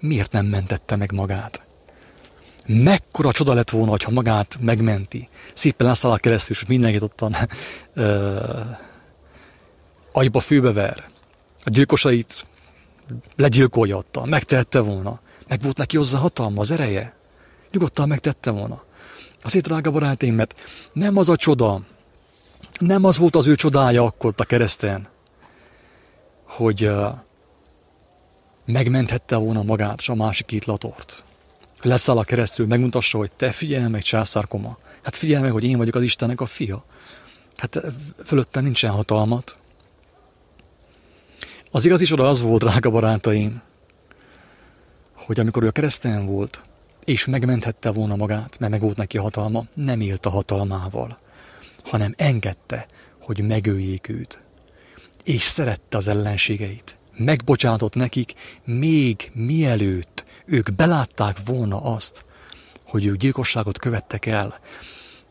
Miért nem mentette meg magát? Mekkora csoda lett volna, ha magát megmenti. Szépen leszáll a keresztül, és mindenkit ottan ö, agyba főbever. A gyilkosait legyilkolja ottan. Megtehette volna. Meg volt neki hozzá hatalma, az ereje. Nyugodtan megtette volna. Azért, drága barátaim, mert nem az a csoda, nem az volt az ő csodája akkor a kereszten, hogy megmenthette volna magát és a másik két latort. Leszáll a keresztül, megmutassa, hogy te figyelj meg, császárkoma. Hát figyelj meg, hogy én vagyok az Istennek a fia. Hát fölötte nincsen hatalmat. Az igazi csoda az volt, drága barátaim, hogy amikor ő a kereszten volt, és megmenthette volna magát, mert meg volt neki hatalma, nem élt a hatalmával, hanem engedte, hogy megöljék őt. És szerette az ellenségeit. Megbocsátott nekik, még mielőtt ők belátták volna azt, hogy ők gyilkosságot követtek el,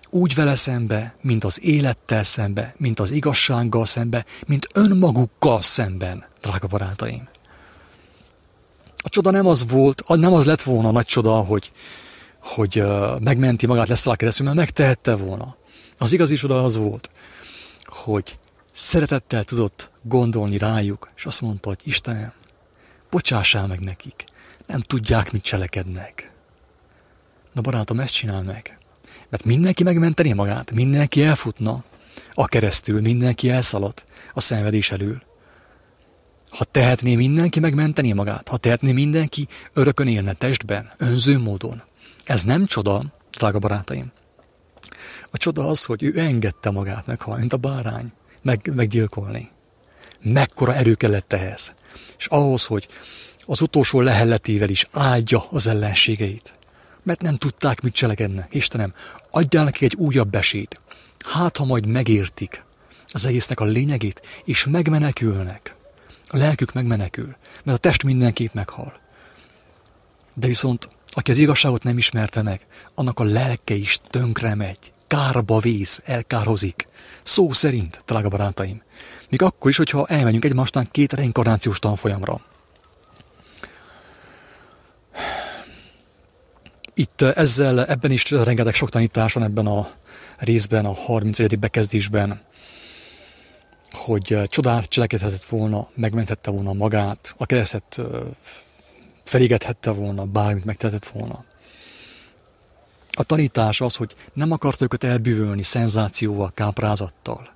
úgy vele szembe, mint az élettel szembe, mint az igazsággal szembe, mint önmagukkal szemben, drága barátaim. A csoda nem az volt, nem az lett volna a nagy csoda, hogy, hogy megmenti magát lesz a keresztül, mert megtehette volna. Az igazi csoda az volt, hogy szeretettel tudott gondolni rájuk, és azt mondta, hogy Istenem, bocsássál meg nekik, nem tudják, mit cselekednek. Na barátom, ezt csinál meg. Mert mindenki megmenteni magát, mindenki elfutna a keresztül, mindenki elszaladt a szenvedés elől. Ha tehetné mindenki megmenteni magát, ha tehetné mindenki örökön élne testben, önző módon. Ez nem csoda, drága barátaim. A csoda az, hogy ő engedte magát meghalni, mint a bárány, meg, meggyilkolni. Mekkora erő kellett ehhez. És ahhoz, hogy az utolsó lehelletével is áldja az ellenségeit. Mert nem tudták, mit cselekednek. Istenem, adjál nekik egy újabb esélyt. Hát, ha majd megértik az egésznek a lényegét, és megmenekülnek. A lelkük megmenekül, mert a test mindenképp meghal. De viszont, aki az igazságot nem ismerte meg, annak a lelke is tönkre megy, kárba vész, elkárhozik. Szó szerint, drága barátaim. Még akkor is, hogyha elmegyünk egymásnál két reinkarnációs tanfolyamra. Itt ezzel, ebben is rengeteg sok tanítás van ebben a részben, a 31. bekezdésben hogy csodát cselekedhetett volna, megmenthette volna magát, a keresztet felégethette volna, bármit megtehetett volna. A tanítás az, hogy nem akarta őket elbűvölni szenzációval, káprázattal.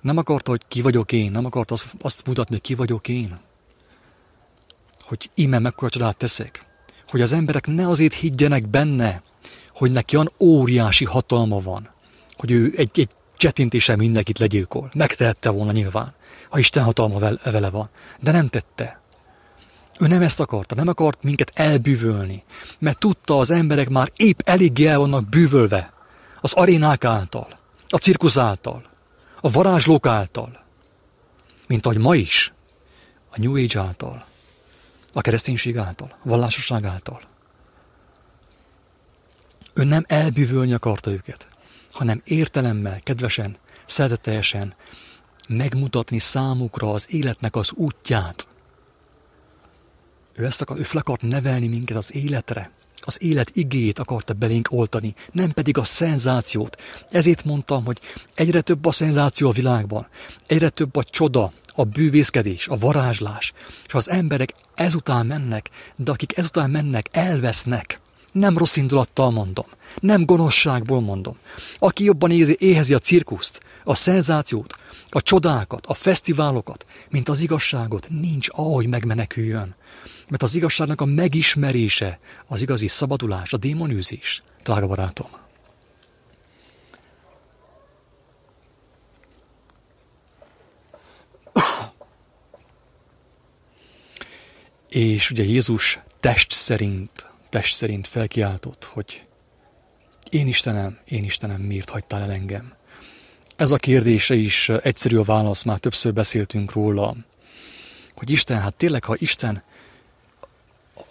Nem akarta, hogy ki vagyok én, nem akarta azt mutatni, hogy ki vagyok én. Hogy ime mekkora csodát teszek. Hogy az emberek ne azért higgyenek benne, hogy neki olyan óriási hatalma van, hogy ő egy, egy csetintése mindenkit legyilkol. Megtehette volna nyilván, ha Isten hatalma vele van. De nem tette. Ő nem ezt akarta, nem akart minket elbűvölni, mert tudta, az emberek már épp eléggé el vannak bűvölve az arénák által, a cirkusz által, a varázslók által, mint ahogy ma is, a New Age által, a kereszténység által, a vallásosság által. Ő nem elbűvölni akarta őket, hanem értelemmel, kedvesen, szeretetesen megmutatni számukra az életnek az útját. Ő ezt akar, ő fel akart nevelni minket az életre, az élet igét akarta belénk oltani, nem pedig a szenzációt. Ezért mondtam, hogy egyre több a szenzáció a világban, egyre több a csoda, a bűvészkedés, a varázslás, és az emberek ezután mennek, de akik ezután mennek, elvesznek. Nem rossz indulattal mondom, nem gonoszságból mondom. Aki jobban ézi, éhezi a cirkuszt, a szenzációt, a csodákat, a fesztiválokat, mint az igazságot, nincs ahogy megmeneküljön. Mert az igazságnak a megismerése, az igazi szabadulás, a démonűzés, drága barátom. És ugye Jézus test szerint, test szerint felkiáltott, hogy én Istenem, én Istenem, miért hagytál el engem? Ez a kérdése is egyszerű a válasz, már többször beszéltünk róla, hogy Isten, hát tényleg, ha Isten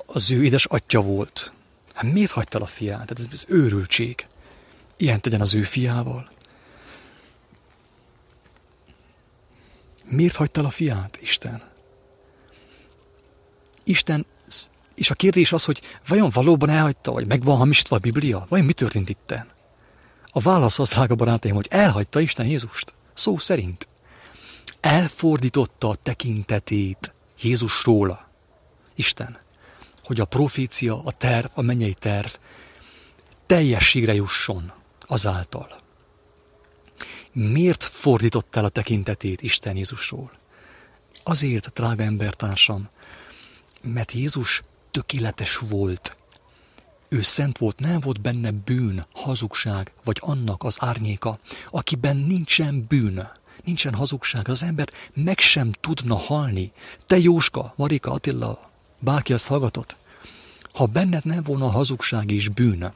az ő édes atya volt, hát miért hagytál a fiát? Tehát ez, ez őrültség. Ilyen tegyen az ő fiával. Miért hagytál a fiát, Isten? Isten, és a kérdés az, hogy vajon valóban elhagyta, vagy meg van hamisítva a Biblia? Vajon mi történt itten? A válasz az, drága barátaim, hogy elhagyta Isten Jézust. Szó szerint. Elfordította a tekintetét Jézusról. Isten. Hogy a profécia, a terv, a mennyei terv teljességre jusson azáltal. Miért fordított el a tekintetét Isten Jézusról? Azért, drága embertársam, mert Jézus tökéletes volt. Ő szent volt, nem volt benne bűn, hazugság, vagy annak az árnyéka, akiben nincsen bűn, nincsen hazugság, az ember meg sem tudna halni. Te Jóska, Marika, Attila, bárki ezt hallgatott, ha benned nem volna hazugság és bűn,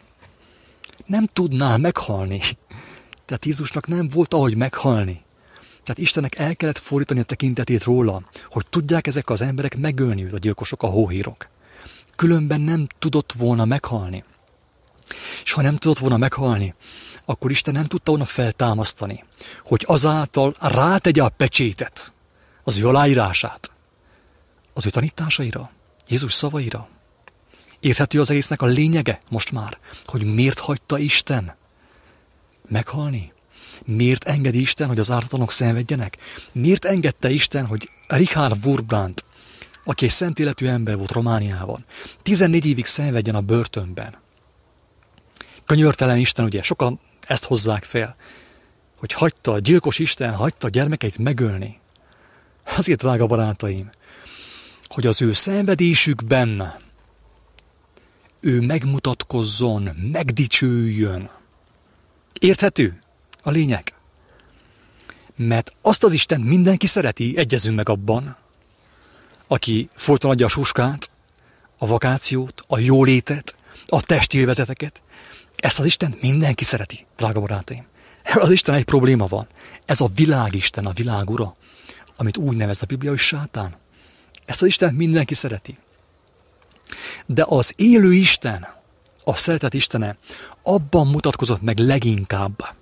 nem tudnál meghalni. Tehát Jézusnak nem volt ahogy meghalni. Tehát Istennek el kellett fordítani a tekintetét róla, hogy tudják ezek az emberek megölni őt, a gyilkosok, a hóhírok. Különben nem tudott volna meghalni. És ha nem tudott volna meghalni, akkor Isten nem tudta volna feltámasztani, hogy azáltal rátegye a pecsétet, az ő aláírását, az ő tanításaira, Jézus szavaira. Érthető az egésznek a lényege most már, hogy miért hagyta Isten meghalni? Miért engedi Isten, hogy az ártatlanok szenvedjenek? Miért engedte Isten, hogy Richard Wurbrand, aki egy szent életű ember volt Romániában, 14 évig szenvedjen a börtönben? Könyörtelen Isten, ugye, sokan ezt hozzák fel, hogy hagyta a gyilkos Isten, hagyta a gyermekeit megölni. Azért, drága barátaim, hogy az ő szenvedésükben ő megmutatkozzon, megdicsőjön. Érthető a lényeg? Mert azt az Isten mindenki szereti, egyezünk meg abban, aki folyton adja a suskát, a vakációt, a jólétet, a testélvezeteket. Ezt az Isten mindenki szereti, drága barátaim. Az Isten egy probléma van. Ez a világisten, a világ ura, amit úgy nevez a Biblia, hogy sátán. Ezt az Isten mindenki szereti. De az élő Isten, a szeretet Istene, abban mutatkozott meg leginkább,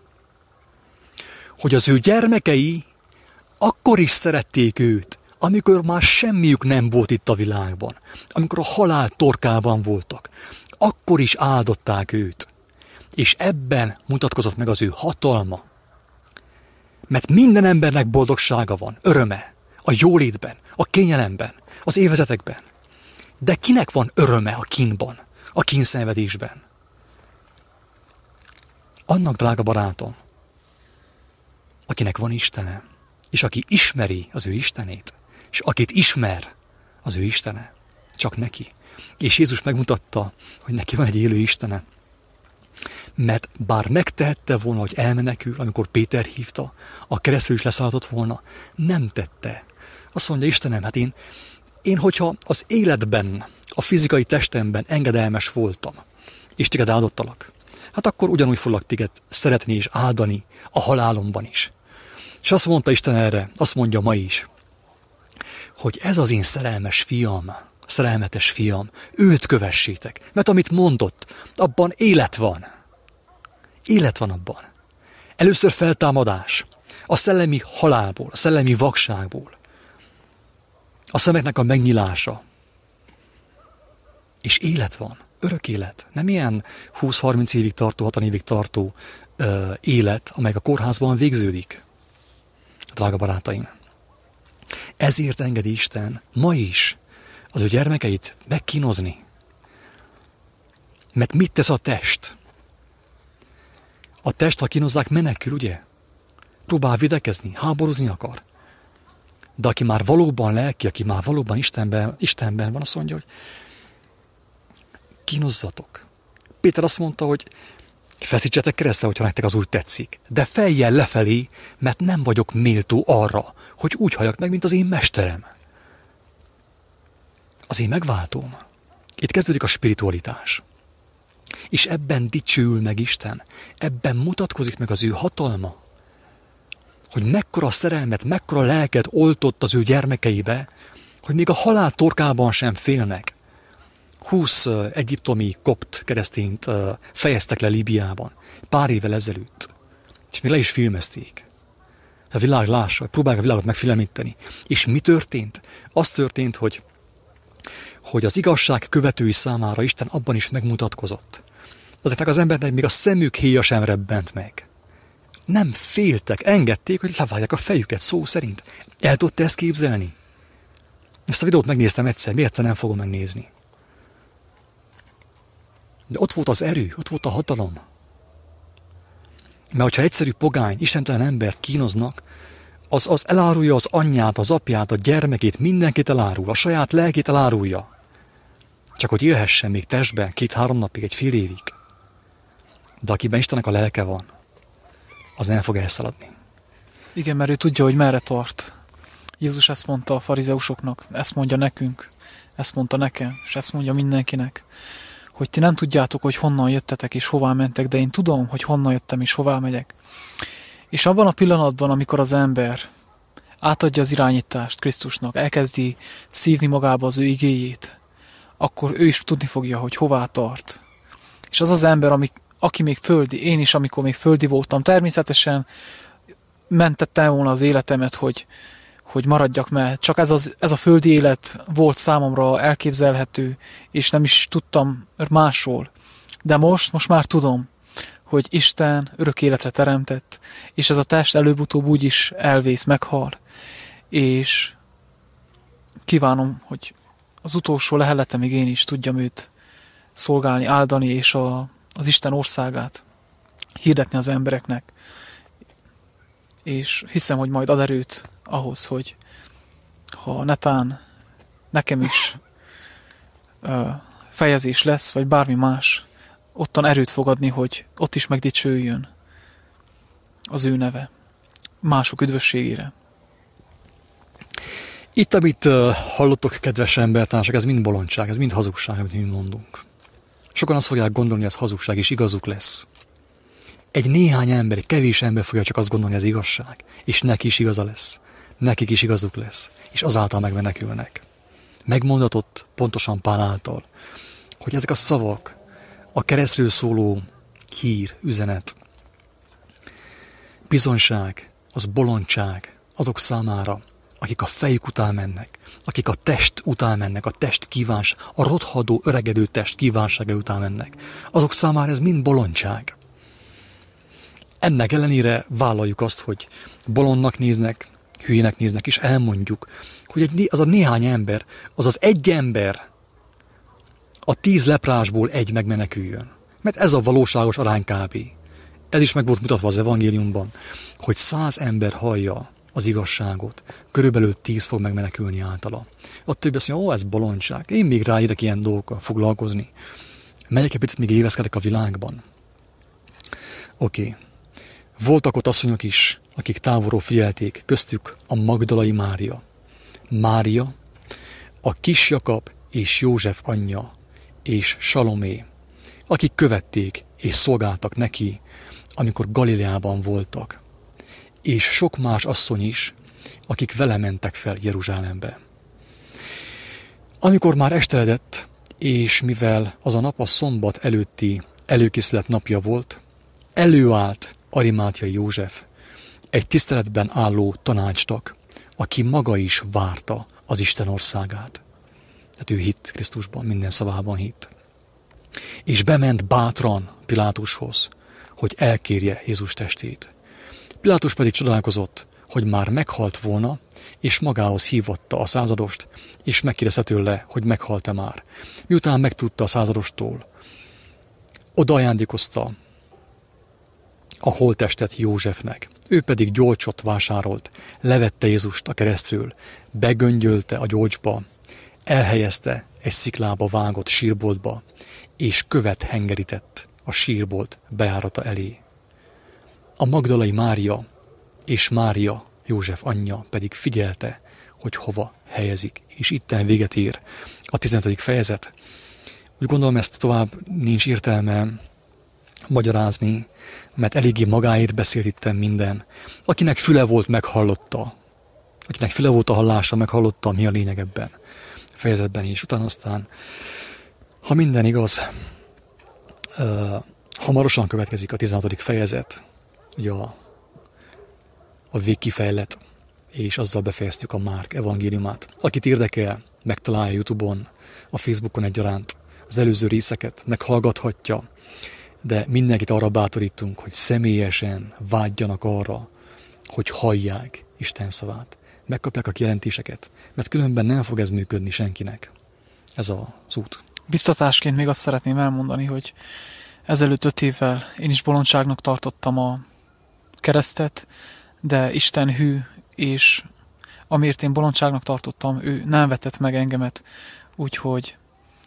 hogy az ő gyermekei akkor is szerették őt, amikor már semmiük nem volt itt a világban, amikor a halál torkában voltak, akkor is áldották őt. És ebben mutatkozott meg az ő hatalma. Mert minden embernek boldogsága van, öröme, a jólétben, a kényelemben, az évezetekben. De kinek van öröme a kínban, a kínszenvedésben? Annak, drága barátom, akinek van Istene, és aki ismeri az ő Istenét, és akit ismer az ő Istene, csak neki. És Jézus megmutatta, hogy neki van egy élő Istene. Mert bár megtehette volna, hogy elmenekül, amikor Péter hívta, a keresztül is leszálltott volna, nem tette. Azt mondja, Istenem, hát én, én hogyha az életben, a fizikai testemben engedelmes voltam, és téged áldottalak, hát akkor ugyanúgy foglak téged szeretni és áldani a halálomban is. És azt mondta Isten erre, azt mondja ma is, hogy ez az én szerelmes fiam, szerelmetes fiam, őt kövessétek, mert amit mondott, abban élet van. Élet van abban. Először feltámadás, a szellemi halálból, a szellemi vakságból, a szemeknek a megnyilása. És élet van, örök élet. Nem ilyen 20-30 évig tartó, 60 évig tartó ö, élet, amely a kórházban végződik drága barátaim. Ezért engedi Isten ma is az ő gyermekeit megkínozni. Mert mit tesz a test? A test, ha kínozzák, menekül, ugye? Próbál videkezni, háborúzni akar. De aki már valóban lelki, aki már valóban Istenben, Istenben van, azt mondja, hogy kínozzatok. Péter azt mondta, hogy Feszítsetek keresztre, hogyha nektek az úgy tetszik. De fejjel lefelé, mert nem vagyok méltó arra, hogy úgy halljak meg, mint az én mesterem. az én megváltóm. Itt kezdődik a spiritualitás. És ebben dicsőül meg Isten, ebben mutatkozik meg az ő hatalma, hogy mekkora szerelmet, mekkora lelket oltott az ő gyermekeibe, hogy még a halál torkában sem félnek. Húsz uh, egyiptomi kopt keresztényt fejeztek le Líbiában pár évvel ezelőtt, és még le is filmezték. A világ lássa, próbálják a világot megfilmíteni. És mi történt? Az történt, hogy, hogy az igazság követői számára Isten abban is megmutatkozott. Ezeknek az embernek még a szemük héja sem rebbent meg. Nem féltek, engedték, hogy levágják a fejüket szó szerint. El tudta ezt képzelni? Ezt a videót megnéztem egyszer, miért nem fogom megnézni. De ott volt az erő, ott volt a hatalom. Mert hogyha egyszerű pogány, istentelen embert kínoznak, az, az elárulja az anyját, az apját, a gyermekét, mindenkit elárul, a saját lelkét elárulja. Csak hogy élhessen még testben két-három napig, egy fél évig. De akiben Istennek a lelke van, az nem fog elszaladni. Igen, mert ő tudja, hogy merre tart. Jézus ezt mondta a farizeusoknak, ezt mondja nekünk, ezt mondta nekem, és ezt mondja mindenkinek, hogy ti nem tudjátok, hogy honnan jöttetek és hová mentek, de én tudom, hogy honnan jöttem és hová megyek. És abban a pillanatban, amikor az ember átadja az irányítást Krisztusnak, elkezdi szívni magába az ő igéjét, akkor ő is tudni fogja, hogy hová tart. És az az ember, ami, aki még földi, én is, amikor még földi voltam, természetesen mentettem volna az életemet, hogy, hogy maradjak, mert csak ez, az, ez a földi élet volt számomra elképzelhető, és nem is tudtam másról. De most, most már tudom, hogy Isten örök életre teremtett, és ez a test előbb-utóbb úgy is elvész, meghal. És kívánom, hogy az utolsó leheletemig én is tudjam őt szolgálni, áldani, és a, az Isten országát hirdetni az embereknek. És hiszem, hogy majd ad erőt ahhoz, hogy ha netán nekem is ö, fejezés lesz, vagy bármi más, ottan erőt fog adni, hogy ott is megdicsőjön az ő neve mások üdvösségére. Itt, amit uh, hallottok, kedves embertársak, ez mind bolondság, ez mind hazugság, amit mi mondunk. Sokan azt fogják gondolni, hogy ez hazugság, és igazuk lesz. Egy néhány ember, egy kevés ember fogja csak azt gondolni, ez igazság, és neki is igaza lesz nekik is igazuk lesz, és azáltal megmenekülnek. Megmondatott pontosan Pál által, hogy ezek a szavak, a keresztről szóló hír, üzenet, bizonyság, az bolondság azok számára, akik a fejük után mennek, akik a test után mennek, a test kívánság, a rothadó, öregedő test kívánsága után mennek. Azok számára ez mind bolondság. Ennek ellenére vállaljuk azt, hogy bolondnak néznek, hülyének néznek, és elmondjuk, hogy egy, az a néhány ember, az az egy ember a tíz leprásból egy megmeneküljön. Mert ez a valóságos arány kb. Ez is meg volt mutatva az evangéliumban, hogy száz ember hallja az igazságot, körülbelül tíz fog megmenekülni általa. A többi azt mondja, ó, ez bolondság, én még ráérek ilyen dolgokkal foglalkozni. Melyek egy picit még éveszkedek a világban. Oké. Okay. Voltak ott asszonyok is, akik távolról figyelték, köztük a Magdalai Mária. Mária, a kis Jakab és József anyja, és Salomé, akik követték és szolgáltak neki, amikor Galileában voltak, és sok más asszony is, akik vele mentek fel Jeruzsálembe. Amikor már esteledett, és mivel az a nap a szombat előtti előkészület napja volt, előállt Arimátia József, egy tiszteletben álló tanácstak, aki maga is várta az Isten országát. Tehát ő hitt Krisztusban, minden szavában hitt. És bement bátran Pilátushoz, hogy elkérje Jézus testét. Pilátus pedig csodálkozott, hogy már meghalt volna, és magához hívatta a századost, és megkérdezte tőle, hogy meghalt-e már. Miután megtudta a századostól, oda ajándékozta a holtestet Józsefnek. Ő pedig gyolcsot vásárolt, levette Jézust a keresztről, begöngyölte a gyolcsba, elhelyezte egy sziklába vágott sírboltba, és követ hengerített a sírbolt bejárata elé. A Magdalai Mária és Mária, József anyja pedig figyelte, hogy hova helyezik, és itten véget ér a 15. fejezet. Úgy gondolom, ezt tovább nincs értelme magyarázni, mert eléggé magáért beszélt itt minden. Akinek füle volt, meghallotta. Akinek füle volt a hallása, meghallotta, mi a lényeg ebben a fejezetben is. Utána aztán, ha minden igaz, uh, hamarosan következik a 16. fejezet, ugye a, a végkifejlet, és azzal befejeztük a Márk evangéliumát. Akit érdekel, megtalálja Youtube-on, a Facebookon egyaránt az előző részeket, meghallgathatja, de mindenkit arra bátorítunk, hogy személyesen vágyjanak arra, hogy hallják Isten szavát, megkapják a kijelentéseket, mert különben nem fog ez működni senkinek. Ez az út. Biztatásként még azt szeretném elmondani, hogy ezelőtt öt évvel én is bolondságnak tartottam a keresztet, de Isten hű, és amiért én bolondságnak tartottam, ő nem vetett meg engemet, úgyhogy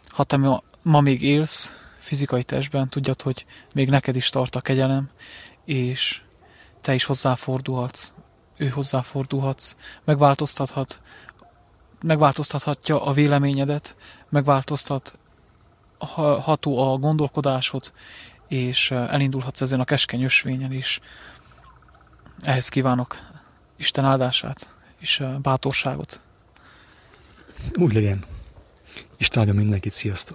ha te ma, ma még élsz, fizikai testben, tudjad, hogy még neked is tart a kegyelem, és te is hozzáfordulhatsz, ő hozzáfordulhatsz, megváltoztathat, megváltoztathatja a véleményedet, megváltoztatható a gondolkodásod, és elindulhatsz ezen a keskeny ösvényen is. Ehhez kívánok Isten áldását és bátorságot. Úgy legyen. Isten áldja mindenkit, sziasztok!